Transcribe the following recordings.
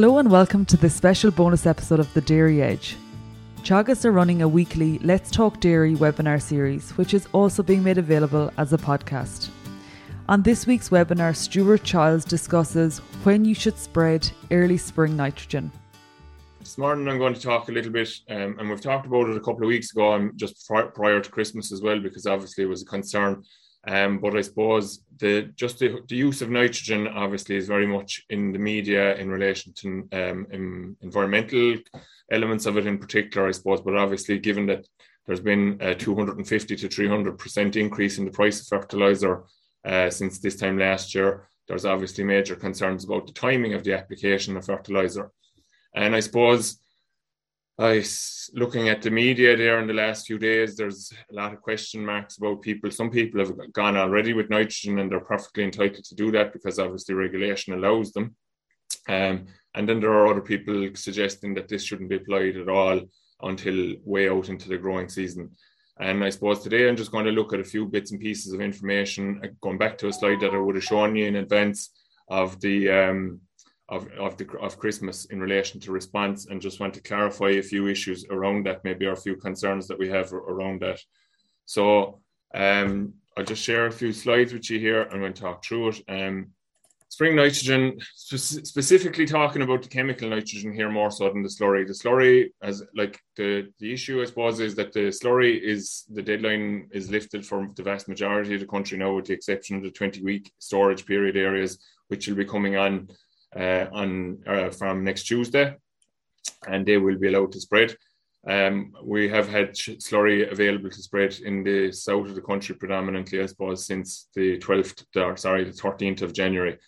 Hello and welcome to this special bonus episode of The Dairy Edge. Teagasc are running a weekly Let's Talk Dairy webinar series, which is also being made available as a podcast. On this week's webinar, Stuart Childs discusses when you should spread early spring nitrogen. This morning, I'm going to talk a little bit, um, and we've talked about it a couple of weeks ago, and just prior to Christmas as well, because obviously it was a concern. Um, but I suppose the just the, the, use of nitrogen obviously is very much in the media in relation to um, in environmental elements of it in particular, I suppose. But obviously, given that there's been a 250 to 300 percent increase in the price of fertilizer uh, since this time last year, there's obviously major concerns about the timing of the application of fertilizer. And I suppose I looking at the media there in the last few days, there's a lot of question marks about people. Some people have gone already with nitrogen and they're perfectly entitled to do that because obviously regulation allows them. Um, and then there are other people suggesting that this shouldn't be applied at all until way out into the growing season. And I suppose today I'm just going to look at a few bits and pieces of information, uh, going back to a slide that I would have shown you in advance of the um, of of, the, of Christmas in relation to response, and just want to clarify a few issues around that, maybe or a few concerns that we have around that. So um, I'll just share a few slides with you here. Going to talk through it. Um, spring nitrogen, spe- specifically talking about the chemical nitrogen here more so than the slurry. The slurry, as like the the issue I suppose is that the slurry is the deadline is lifted for the vast majority of the country now, with the exception of the 20 week storage period areas, which will be coming on on uh, from next Tuesday, and they will be allowed to spread. Um, we have had slurry available to spread in the south of the country predominantly, I suppose, since the 12th, or sorry, the 13th of January.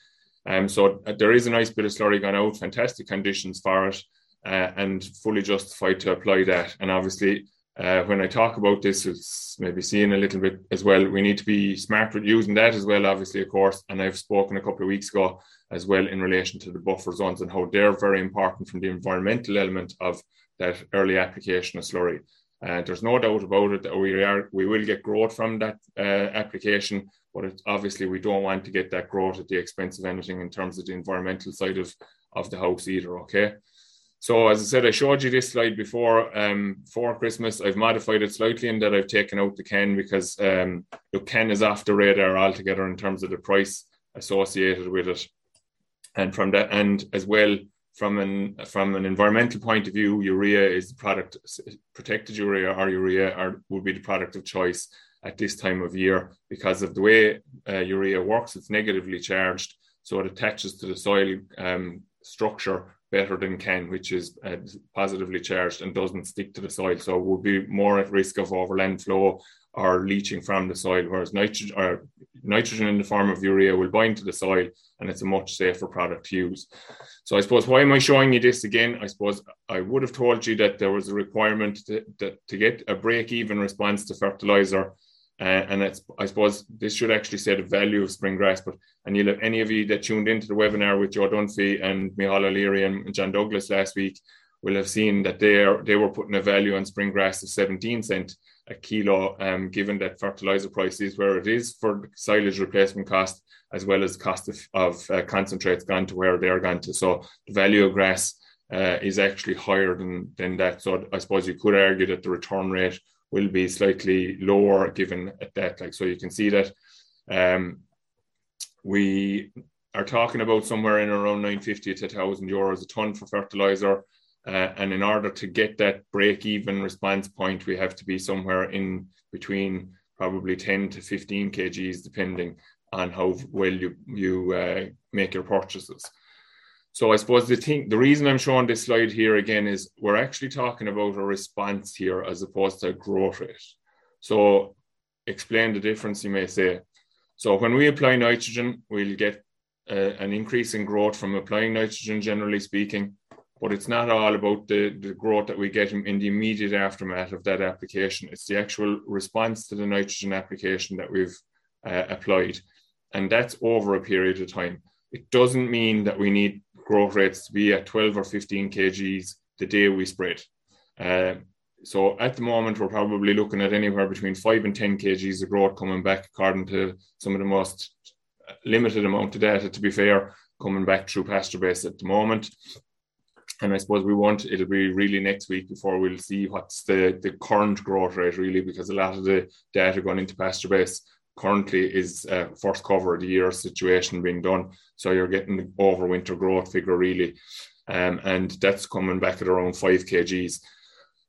Um, so uh, there is a nice bit of slurry gone out, fantastic conditions for it, uh, and fully justified to apply that. And obviously, uh, when I talk about this, it's maybe seeing a little bit as well. We need to be smart with using that as well, obviously, of course. And I've spoken a couple of weeks ago as well in relation to the buffer zones and how they're very important from the environmental element of that early application of slurry. Uh, there's no doubt about it that we are we will get growth from that uh, application, but obviously we don't want to get that growth at the expense of anything in terms of the environmental side of of the house either. Okay. So as I said, I showed you this slide before um, for Christmas. I've modified it slightly in that I've taken out the CAN because um, the CAN is off the radar altogether in terms of the price associated with it and from that and as well from an from an environmental point of view urea is the product protected urea or urea are, would be the product of choice at this time of year because of the way uh, urea works it's negatively charged so it attaches to the soil um, structure better than can, which is uh, positively charged and doesn't stick to the soil. So would be more at risk of overland flow or leaching from the soil, whereas nitrogen or nitrogen in the form of urea will bind to the soil and it's a much safer product to use. So I suppose why am I showing you this again? I suppose I would have told you that there was a requirement to, to, to get a break-even response to fertilizer. Uh, and I suppose this should actually say the value of spring grass. But and have any of you that tuned into the webinar with Joe Dunphy and Micheál O'Leary and John Douglas last week will have seen that they are they were putting a value on spring grass of 17 cent a kilo, um, given that fertilizer price is where it is for silage replacement cost, as well as cost of, of uh, concentrates gone to where they're gone to. So the value of grass uh, is actually higher than, than that. So I suppose you could argue that the return rate will be slightly lower given at that. Like so, you can see that um, we are talking about somewhere in around 950 to 1,000 euros a ton for fertilizer. Uh, and in order to get that break even response point, we have to be somewhere in between probably 10 to 15 kgs, depending on how well you, you uh, make your purchases. So I suppose the thing, the reason I'm showing this slide here again is we're actually talking about a response here as opposed to a growth rate. So explain the difference, you may say. So when we apply nitrogen, we'll get uh, an increase in growth from applying nitrogen, generally speaking but it's not all about the, the growth that we get in, the immediate aftermath of that application. It's the actual response to the nitrogen application that we've uh, applied. And that's over a period of time. It doesn't mean that we need growth rates to be at 12 or 15 kgs the day we spread. Uh, so at the moment, we're probably looking at anywhere between 5 and 10 kgs of growth coming back, according to some of the most limited amount of data, to be fair, coming back through PastureBase at the moment. and I suppose we won't. It'll be really next week before we'll see what's the the current growth rate really, because a lot of the data going into PastureBase currently is first cover of the year situation being done. So you're getting the overwinter growth figure really, um, and that's coming back at around five kgs.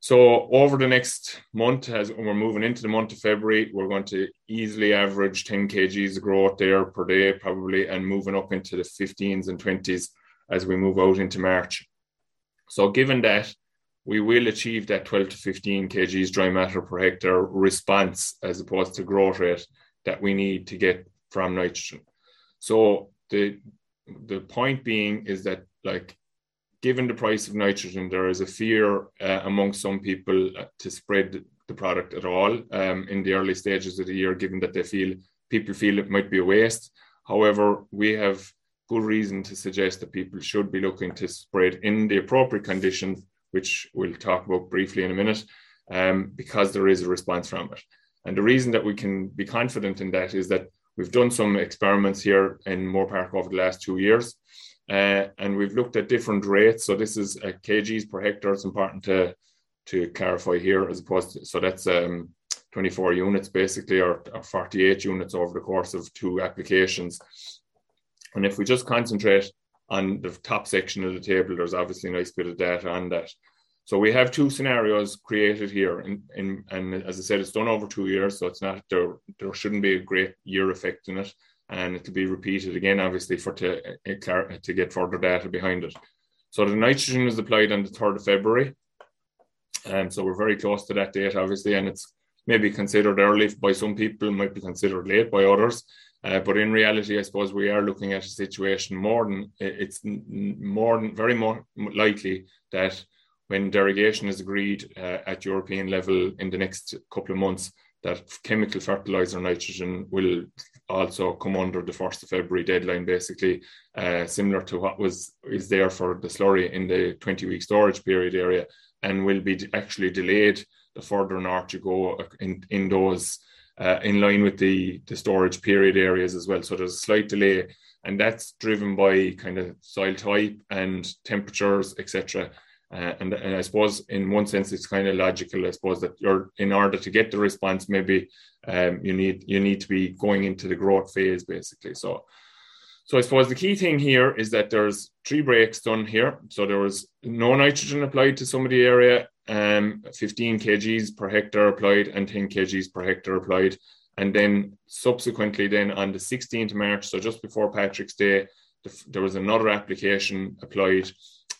So over the next month, as we're moving into the month of February, we're going to easily average 10 kgs growth there per day, probably, and moving up into the 15s and 20s as we move out into March. So given that, we will achieve that 12 to 15 kgs dry matter per hectare response as opposed to growth rate that we need to get from nitrogen. So the the point being is that like given the price of nitrogen, there is a fear uh, among some people uh, to spread the product at all um, in the early stages of the year, given that they feel people feel it might be a waste. However, we have good reason to suggest that people should be looking to spread in the appropriate conditions, which we'll talk about briefly in a minute, um, because there is a response from it. And the reason that we can be confident in that is that we've done some experiments here in Moorepark over the last two years. Uh, and we've looked at different rates. So this is uh, kgs per hectare. It's important to to clarify here, as opposed to so that's um, 24 units basically, or, or 48 units over the course of two applications. And if we just concentrate on the top section of the table, there's obviously a nice bit of data on that. So we have two scenarios created here, in, and as I said, it's done over two years, so it's not there. There shouldn't be a great year effect in it and it'll be repeated again, obviously, for to, uh, to get further data behind it. So the nitrogen was applied on the 3rd of February. And so we're very close to that date, obviously, and it's maybe considered early by some people, might be considered late by others. Uh, but in reality, I suppose we are looking at a situation more than it's more than very more likely that when derogation is agreed uh, at European level in the next couple of months, that chemical fertilizer nitrogen will also come under the first of February deadline, basically, uh, similar to what was is there for the slurry in the 20 week storage period area, and will be actually delayed the further north you go in in those uh, in line with the the storage period areas as well. So there's a slight delay, and that's driven by kind of soil type and temperatures, etc. Uh, and, and I suppose in one sense it's kind of logical. I suppose that you're in order to get the response, maybe um, you need you need to be going into the growth phase basically. So, so I suppose the key thing here is that there's three breaks done here. So there was no nitrogen applied to some of the area, um, 15 kgs per hectare applied, and 10 kgs per hectare applied. And then subsequently, then on the 16th of March, so just before Patrick's Day, there was another application applied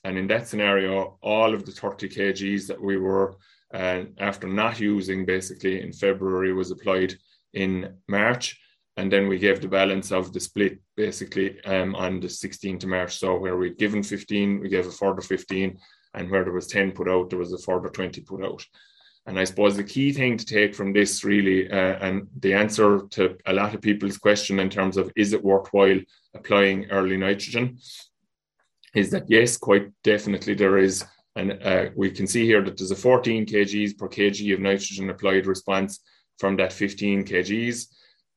and in that scenario, all of the 30 kgs that we were, uh, after not using basically in February, was applied in March. And then we gave the balance of the split basically um, on the 16th of March. So where we'd given 15, we gave a further 15. And where there was 10 put out, there was a further 20 put out. And I suppose the key thing to take from this really, uh, and the answer to a lot of people's question in terms of is it worthwhile applying early nitrogen, is that yes, quite definitely there is. And uh, we can see here that there's a 14 kgs per kg of nitrogen applied response from that 15 kgs.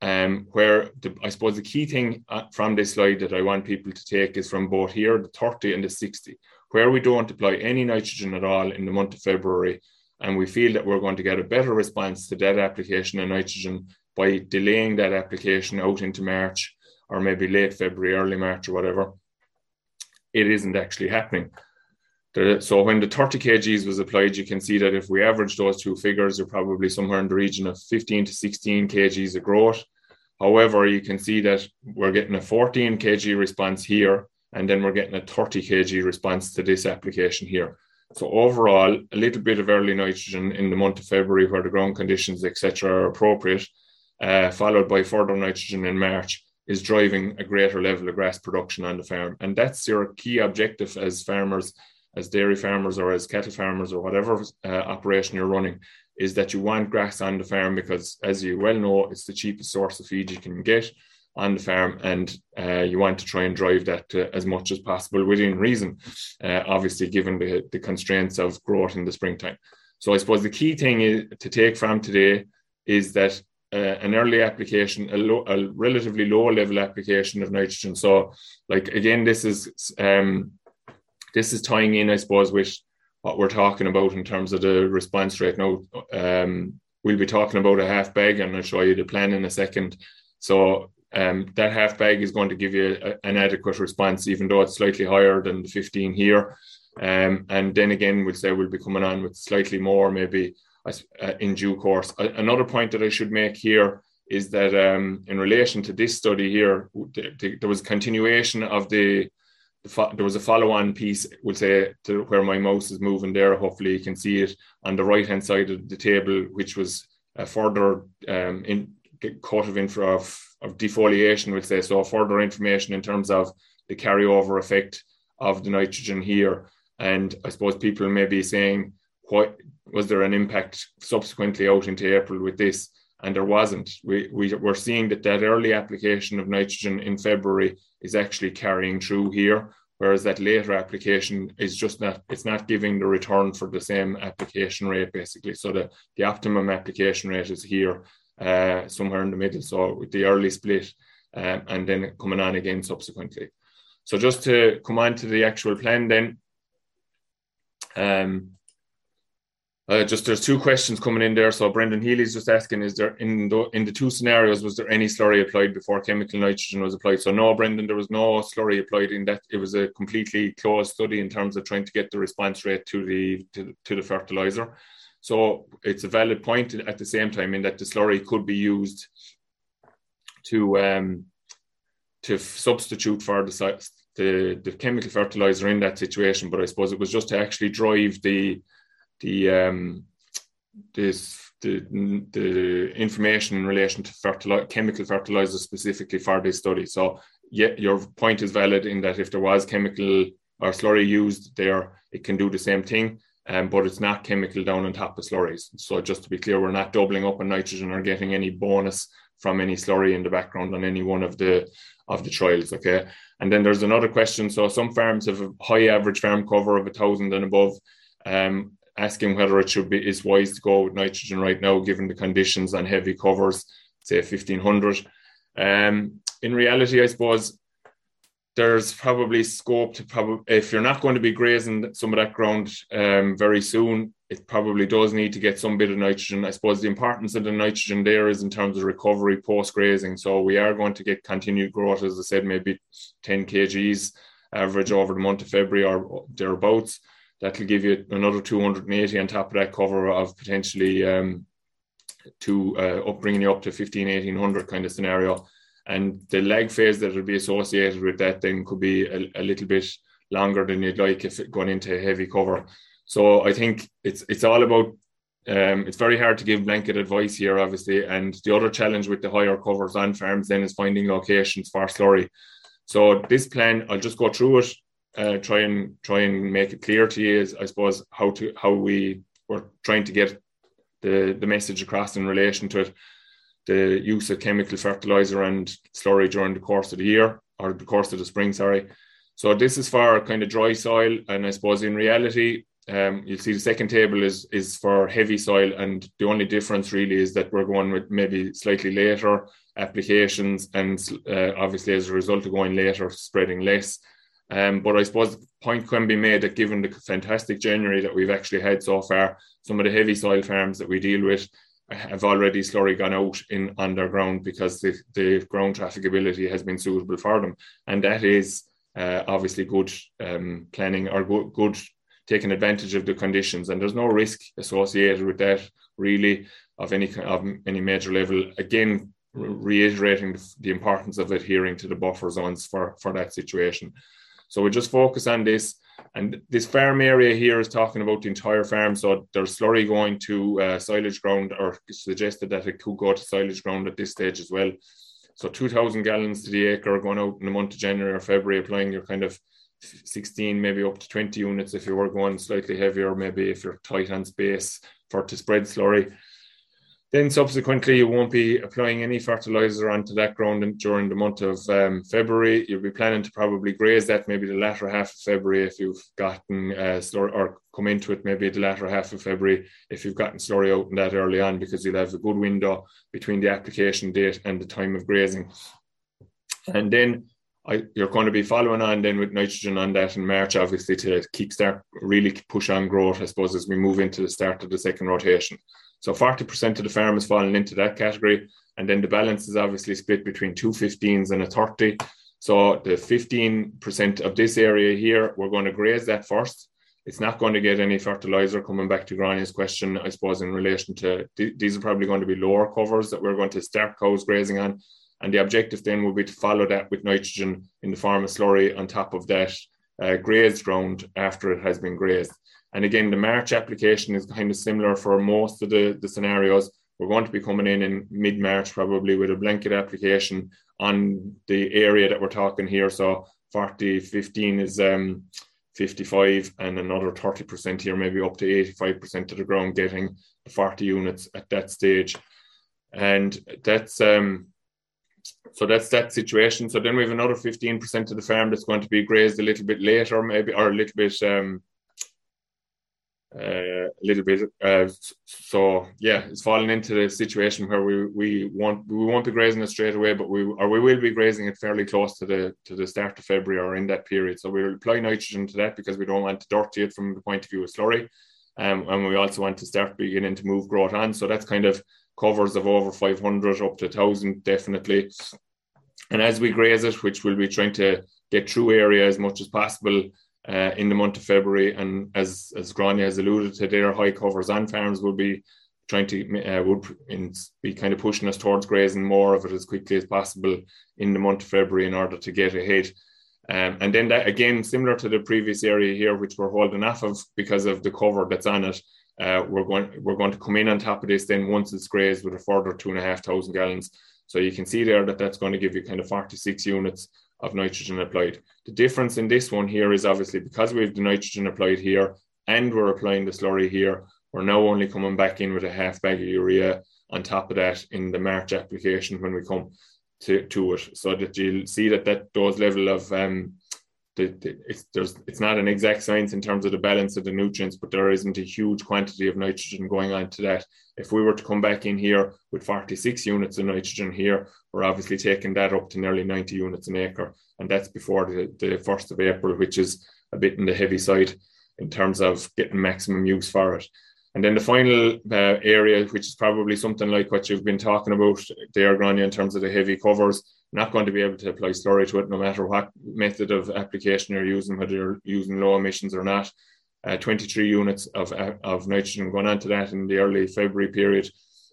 Um, where the, I suppose the key thing uh, from this slide that I want people to take is from both here, the 30 and the 60, where we don't apply any nitrogen at all in the month of February. And we feel that we're going to get a better response to that application of nitrogen by delaying that application out into March or maybe late February, early March, or whatever it isn't actually happening. so when the 30 kgs was applied, you can see that if we average those two figures, you're probably somewhere in the region of 15 to 16 kgs of growth. However, you can see that we're getting a 14 kg response here, and then we're getting a 30 kg response to this application here. So overall, a little bit of early nitrogen in the month of February, where the ground conditions, etc., are appropriate, uh, followed by further nitrogen in March, is driving a greater level of grass production on the farm. And that's your key objective as farmers, as dairy farmers, or as cattle farmers, or whatever uh, operation you're running, is that you want grass on the farm because, as you well know, it's the cheapest source of feed you can get on the farm, and uh, you want to try and drive that as much as possible within reason, uh, obviously, given the, the constraints of growth in the springtime. So, I suppose the key thing is, to take from today is that an early application, a, low, a relatively low level application of nitrogen. So, like again, this is um, this is tying in, I suppose, with what we're talking about in terms of the response rate. Now, um, we'll be talking about a half bag, and I'll show you the plan in a second. So um, that half bag is going to give you a, an adequate response, even though it's slightly higher than the 15 here. Um, and then again, we'll say we'll be coming on with slightly more, maybe in due course. Another point that I should make here is that um, in relation to this study here, the, the, there was a continuation of the, the there was a follow-on piece. We'll say to where my mouse is moving there. Hopefully, you can see it on the right-hand side of the table, which was a further um, in cut of info of, of defoliation. We'll say so. Further information in terms of the carryover effect of the nitrogen here, and I suppose people may be saying, "What was there an impact subsequently out into April with this?" and there wasn't. We, we we're seeing that that early application of nitrogen in February is actually carrying through here, whereas that later application is just not it's not giving the return for the same application rate basically. So the the optimum application rate is here uh, somewhere in the middle. So with the early split um, and then coming on again subsequently. So just to come on to the actual plan then. Um, uh, just there's two questions coming in there. So Brendan Healy's just asking: Is there in the in the two scenarios was there any slurry applied before chemical nitrogen was applied? So no, Brendan, there was no slurry applied in that. It was a completely closed study in terms of trying to get the response rate to the to, to the fertilizer. So it's a valid point at the same time in that the slurry could be used to um, to substitute for the, the the chemical fertilizer in that situation. But I suppose it was just to actually drive the the um, this the, the information in relation to fertilizer, chemical fertilizer specifically for this study. So, yeah, your point is valid in that if there was chemical or slurry used there, it can do the same thing, um, but it's not chemical down on top of slurries. So, just to be clear, we're not doubling up on nitrogen or getting any bonus from any slurry in the background on any one of the of the trials. Okay, and then there's another question. So, some farms have a high average farm cover of a thousand and above. Um, asking whether it should be is wise to go with nitrogen right now, given the conditions on heavy covers, say 1500. Um, in reality, I suppose there's probably scope to probably if you're not going to be grazing some of that ground um, very soon, it probably does need to get some bit of nitrogen. I suppose the importance of the nitrogen there is in terms of recovery post grazing. So we are going to get continued growth, as I said, maybe 10 kgs average over the month of February or thereabouts that'll give you another 280 on top of that cover of potentially um, to uh, up bringing you up to 15 1800 kind of scenario. And the lag phase that will be associated with that then could be a, a little bit longer than you'd like if it going into heavy cover. So i think it's it's all about um, it's very hard to give blanket advice here obviously. And the other challenge with the higher covers on farms then is finding locations for slurry. So this plan i'll just go through it uh, try and try and make it clear to you is I suppose how to how we were trying to get the the message across in relation to it, the use of chemical fertilizer and slurry during the course of the year or the course of the spring. Sorry. So this is for kind of dry soil, and I suppose in reality, um, you'll see the second table is is for heavy soil, and the only difference really is that we're going with maybe slightly later applications, and uh, obviously as a result of going later, spreading less. Um, but I suppose the point can be made that given the fantastic January that we've actually had so far, some of the heavy soil farms that we deal with have already slowly gone out in underground because the, the ground trafficability has been suitable for them. And that is uh, obviously good um, planning or good, good taking advantage of the conditions. And there's no risk associated with that really of any of any major level. Again, reiterating the importance of adhering to the buffer zones for, for that situation. So we just focus on this. And this farm area here is talking about the entire farm. So there's slurry going to uh, silage ground, or suggested that it could go to silage ground at this stage as well. So 2,000 gallons to the acre going out in the month of January or February, applying your kind of 16, maybe up to 20 units if you were going slightly heavier, maybe if you're tight on space for to spread slurry. Then subsequently, you won't be applying any fertilizer onto that ground during the month of um, February. You'll be planning to probably graze that maybe the latter half of February if you've gotten uh, or come into it maybe the latter half of February if you've gotten slurry out in that early on because you'll have a good window between the application date and the time of grazing. And then I, you're going to be following on then with nitrogen on that in March, obviously, to keep kickstart, really push on growth, I suppose, as we move into the start of the second rotation. So 40% of the farm is falling into that category. And then the balance is obviously split between two 15s and a 30. So the 15% of this area here, we're going to graze that first. It's not going to get any fertilizer. Coming back to Grania's question, I suppose, in relation to these are probably going to be lower covers that we're going to start cows grazing on. And the objective then will be to follow that with nitrogen in the form of slurry on top of that uh, grazed ground after it has been grazed. And again, the March application is kind of similar for most of the, the scenarios. We're going to be coming in in mid March probably with a blanket application on the area that we're talking here. So 40, 15 is um, 55 and another 30% here, maybe up to 85% of the ground getting the 40 units at that stage. And that's um, so that's that situation. So then we have another 15% of the farm that's going to be grazed a little bit later, maybe, or a little bit, um, uh, a little bit. Uh, so yeah, it's falling into the situation where we we want we won't be grazing it straight away, but we or we will be grazing it fairly close to the to the start of February or in that period. So we'll apply nitrogen to that because we don't want to dirty it from the point of view of slurry, um, and we also want to start beginning to move growth on. So that's kind of covers of over 500 up to 1000 definitely and as we graze it which we'll be trying to get through area as much as possible uh, in the month of february and as as grania has alluded to their high covers on farms will be trying to uh, would be kind of pushing us towards grazing more of it as quickly as possible in the month of february in order to get ahead um, and then that again similar to the previous area here which we're holding off of because of the cover that's on it uh, we're going we're going to come in on top of this then once it's grazed with a further two and a half thousand gallons. So you can see there that that's going to give you kind of 46 units of nitrogen applied. The difference in this one here is obviously because we have the nitrogen applied here and we're applying the slurry here, we're now only coming back in with a half bag of urea on top of that in the March application when we come to, to it. So that you'll see that that those level of um, the, the, it's there's it's not an exact science in terms of the balance of the nutrients, but there isn't a huge quantity of nitrogen going on to that. If we were to come back in here with 46 units of nitrogen here, we're obviously taking that up to nearly 90 units an acre, and that's before the, the first of April, which is a bit in the heavy side in terms of getting maximum use for it. And then the final uh, area, which is probably something like what you've been talking about there, Grania, in terms of the heavy covers, not going to be able to apply slurry to it no matter what method of application you're using, whether you're using low emissions or not. Uh, 23 units of, uh, of nitrogen going on to that in the early February period,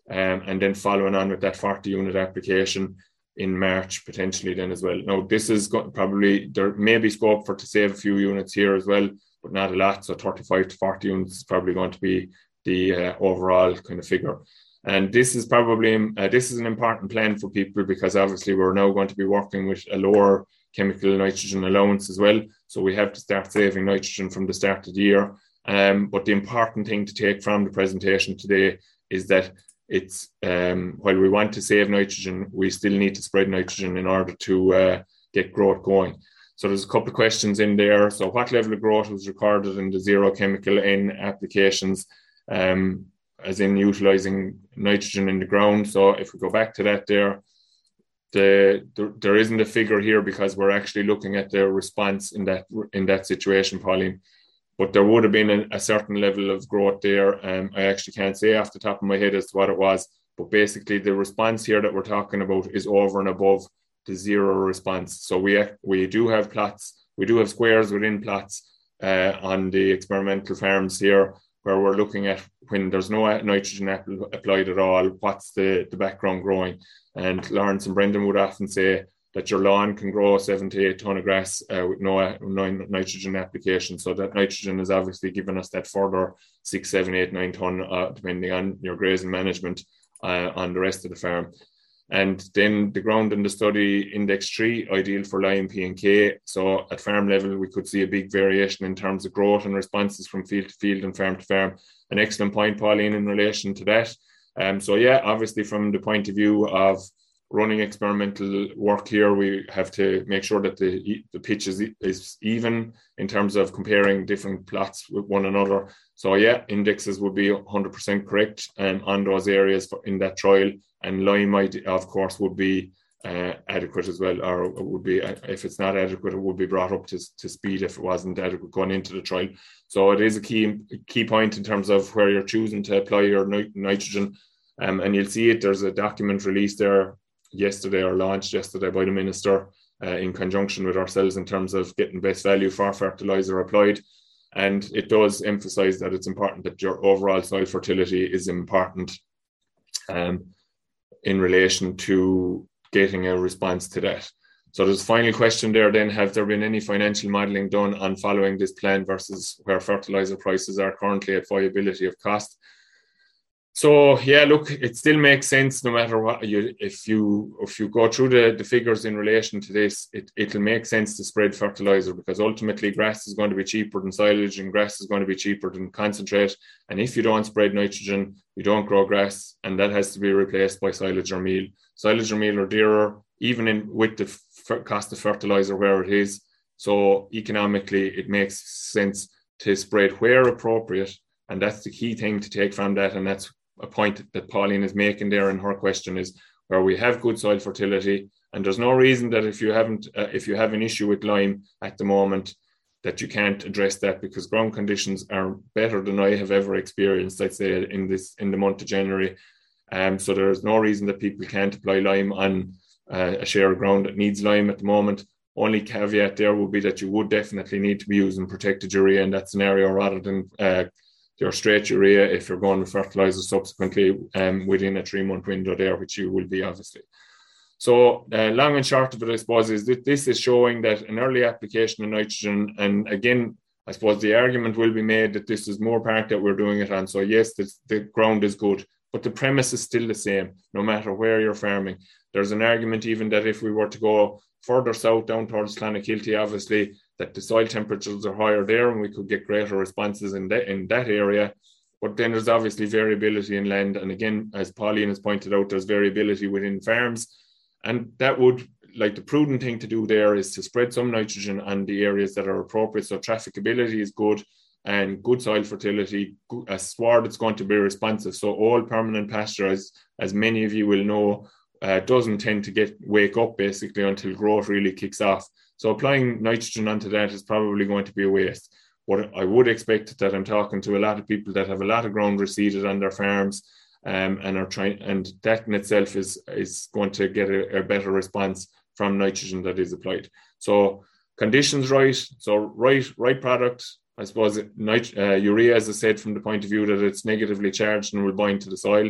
um, and then following on with that 40 unit application in March potentially then as well. Now this is going probably there may be scope for to save a few units here as well, but not a lot. So 35 to 40 units is probably going to be the uh, overall kind of figure. And this is probably uh, this is an important plan for people because obviously we're now going to be working with a lower chemical nitrogen allowance as well. So we have to start saving nitrogen from the start of the year. Um, but the important thing to take from the presentation today is that it's um, while we want to save nitrogen, we still need to spread nitrogen in order to uh, get growth going. So there's a couple of questions in there. So what level of growth was recorded in the zero chemical N applications? Um, as in utilizing nitrogen in the ground. So if we go back to that there, the, the, there isn't a figure here because we're actually looking at the response in that in that situation, Pauline. But there would have been a, certain level of growth there. Um, I actually can't say off the top of my head as to what it was, but basically the response here that we're talking about is over and above the zero response. So we we do have plots, we do have squares within plots uh, on the experimental farms here where we're looking at when there's no nitrogen applied at all, what's the, the background growing? And Lawrence and Brendan would often say that your lawn can grow seven to eight ton of grass uh, with no, no nitrogen application. So that nitrogen is obviously giving us that further six, seven, eight, nine ton, uh, depending on your grazing management uh, on the rest of the farm. And then the ground in the study index three, ideal for lime P and K. So at farm level, we could see a big variation in terms of growth and responses from field to field and farm to farm. An excellent point, Pauline, in relation to that. Um, so yeah, obviously from the point of view of running experimental work here, we have to make sure that the the pitch is, is even in terms of comparing different plots with one another. So yeah, indexes would be 100% correct um, on those areas for, in that trial and lime, of course, would be uh, adequate as well, or would be if it's not adequate, it would be brought up to, to speed if it wasn't adequate going into the trial. So it is a key key point in terms of where you're choosing to apply your nitrogen, um, and you'll see it. There's a document released there yesterday or launched yesterday by the minister uh, in conjunction with ourselves in terms of getting best value for fertilizer applied. And it does emphasize that it's important that your overall soil fertility is important um, in relation to getting a response to that. So there's a final question there then, have there been any financial modelling done on following this plan versus where fertiliser prices are currently at viability of cost? So yeah, look, it still makes sense no matter what you if you if you go through the, the figures in relation to this, it, it'll make sense to spread fertilizer because ultimately grass is going to be cheaper than silage and grass is going to be cheaper than concentrate. And if you don't spread nitrogen, you don't grow grass, and that has to be replaced by silage or meal. Silage or meal are dearer, even in with the f- cost of fertilizer where it is. So economically, it makes sense to spread where appropriate. And that's the key thing to take from that. And that's a point that Pauline is making there in her question is where we have good soil fertility, and there's no reason that if you haven't, uh, if you have an issue with lime at the moment, that you can't address that because ground conditions are better than I have ever experienced. I'd say in this in the month of January, um, so there's no reason that people can't apply lime on uh, a share of ground that needs lime at the moment. Only caveat there would be that you would definitely need to be using protected urea in that scenario rather than uh, your straight urea if you're going with fertilizer subsequently um, within a three month window there, which you will be obviously. So, uh, long and short of it, I suppose, is that this is showing that an early application of nitrogen, and again, I suppose the argument will be made that this is Moorepark that we're doing it on. So, yes, the, the ground is good, but the premise is still the same, no matter where you're farming. There's an argument even that if we were to go further south down towards Clonakilty, obviously, that the soil temperatures are higher there and we could get greater responses in that in that area. But then there's obviously variability in land. And again, as Pauline has pointed out, there's variability within farms. And that would like the prudent thing to do there is to spread some nitrogen on the areas that are appropriate. So trafficability is good and good soil fertility, a sward that's going to be responsive. So all permanent pasture, as, as many of you will know, uh, doesn't tend to get wake up basically until growth really kicks off. So applying nitrogen onto that is probably going to be a waste. What I would expect that I'm talking to a lot of people that have a lot of ground reseeded on their farms um, and are trying, and that in itself is is going to get a, a better response from nitrogen that is applied. So conditions right, so right right product. I suppose uh, urea, as I said, from the point of view that it's negatively charged and will bind to the soil.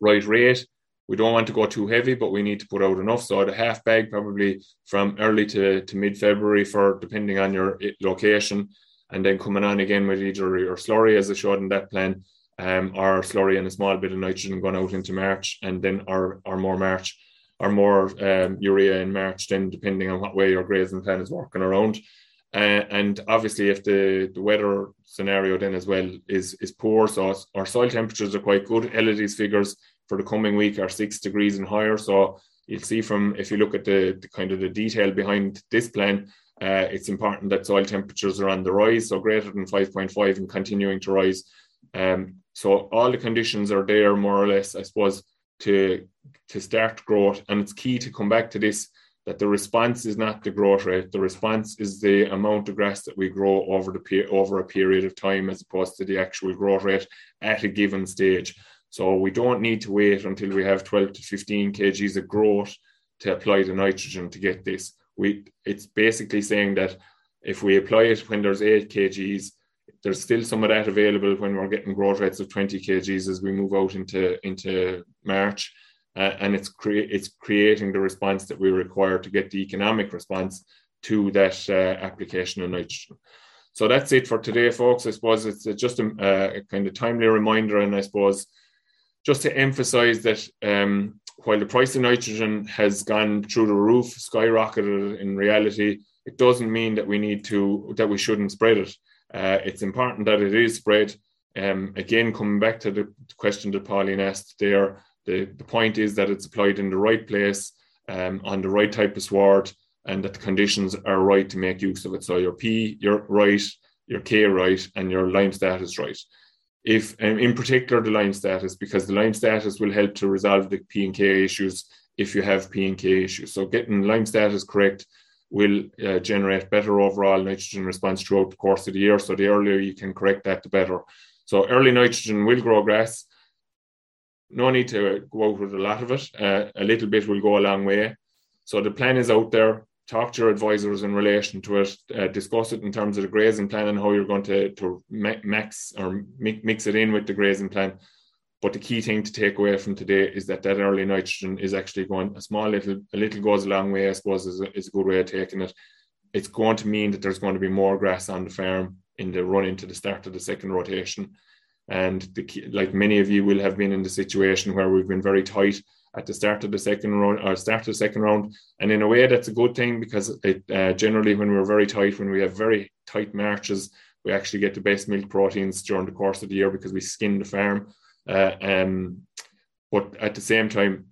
Right rate, we don't want to go too heavy, but we need to put out enough. So the half bag probably from early to, to mid February for depending on your location, and then coming on again with either your slurry as I showed in that plan, um, or slurry and a small bit of nitrogen going out into March, and then our our more March, or more um, urea in March, then depending on what way your grazing plan is working around. Uh, and obviously, if the, the weather scenario then as well is is poor, so our soil temperatures are quite good. Elidy's figures for the coming week are six degrees and higher. So you'll see from if you look at the, the kind of the detail behind this plan, uh, it's important that soil temperatures are on the rise, so greater than 5.5 and continuing to rise. Um, so all the conditions are there more or less, I suppose, to to start growth. And it's key to come back to this that the response is not the growth rate. The response is the amount of grass that we grow over the over a period of time, as opposed to the actual growth rate at a given stage. So we don't need to wait until we have 12 to 15 kgs of growth to apply the nitrogen to get this. We it's basically saying that if we apply it when there's 8 kgs, there's still some of that available when we're getting growth rates of 20 kgs as we move out into into March. Uh, and it's cre- it's creating the response that we require to get the economic response to that uh, application of nitrogen. So that's it for today, folks. I suppose it's just a, a kind of timely reminder, and I suppose just to emphasize that um, while the price of nitrogen has gone through the roof, skyrocketed in reality, it doesn't mean that we need to, that we shouldn't spread it. Uh, it's important that it is spread. Um, again, coming back to the question that Pauline asked there, the, the point is that it's applied in the right place, um, on the right type of sward, and that the conditions are right to make use of it. So your P, you're right, your K right, and your lime status right if um, in particular the lime status because the lime status will help to resolve the P and K issues if you have P and K issues. So getting lime status correct will uh, generate better overall nitrogen response throughout the course of the year. So the earlier you can correct that, the better. So early nitrogen will grow grass. No need to go out with a lot of it. Uh, a little bit will go a long way. So the plan is out there. Talk to your advisors in relation to it. Uh, discuss it in terms of the grazing plan and how you're going to, to max or mix it in with the grazing plan. But the key thing to take away from today is that that early nitrogen is actually going a small little, a little goes a long way. I suppose is a, is a good way of taking it. It's going to mean that there's going to be more grass on the farm in the run into the start of the second rotation. And the like many of you will have been in the situation where we've been very tight at the start of the second round or start of the second round. And in a way, that's a good thing because it uh, generally, when we're very tight, when we have very tight marches, we actually get the best milk proteins during the course of the year because we skin the farm. Uh, um, but at the same time,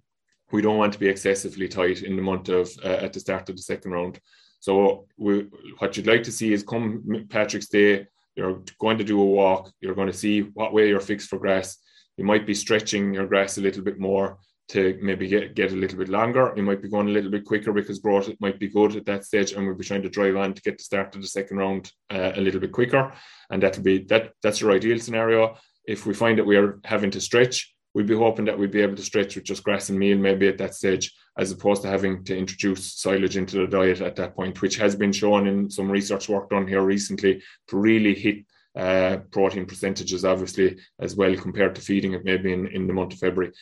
we don't want to be excessively tight in the month of uh, at the start of the second round. So we, what you'd like to see is come Patrick's Day, you're going to do a walk. You're going to see what way you're fixed for grass. You might be stretching your grass a little bit more to maybe get, get a little bit longer. You might be going a little bit quicker because growth might be good at that stage, and we'll be trying to drive on to get the start of the second round uh, a little bit quicker. And that'll be that. That's your ideal scenario if we find that we are having to stretch, we'd be hoping that we'd be able to stretch with just grass and meal maybe at that stage, as opposed to having to introduce silage into the diet at that point, which has been shown in some research work done here recently to really hit uh, protein percentages, obviously, as well compared to feeding it maybe in, in the month of February.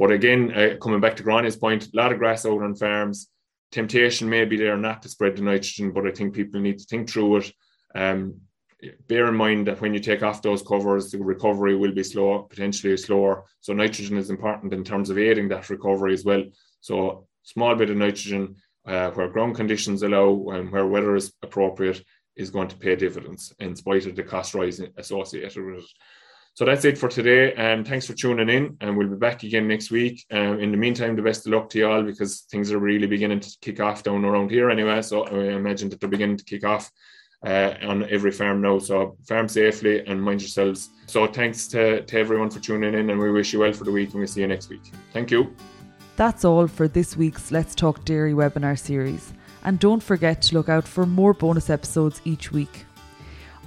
But again, uh, coming back to Grania's point, a lot of grass out on farms. Temptation may be there not to spread the nitrogen, but I think people need to think through it. Um, bear in mind that when you take off those covers, the recovery will be slow, potentially slower. So nitrogen is important in terms of aiding that recovery as well. So small bit of nitrogen uh, where ground conditions allow and where weather is appropriate is going to pay dividends in spite of the cost rise associated with it. So that's it for today. And um, thanks for tuning in. And we'll be back again next week. Um, in the meantime, the best of luck to you all because things are really beginning to kick off down around here anyway. So I imagine that they're beginning to kick off uh, on every farm now. So farm safely and mind yourselves. So thanks to, to everyone for tuning in and we wish you well for the week and we'll see you next week. Thank you. That's all for this week's Let's Talk Dairy webinar series. And don't forget to look out for more bonus episodes each week.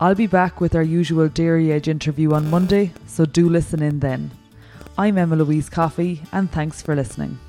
I'll be back with our usual Dairy Edge interview on Monday, so do listen in then. I'm Emma Louise Coffey, and thanks for listening.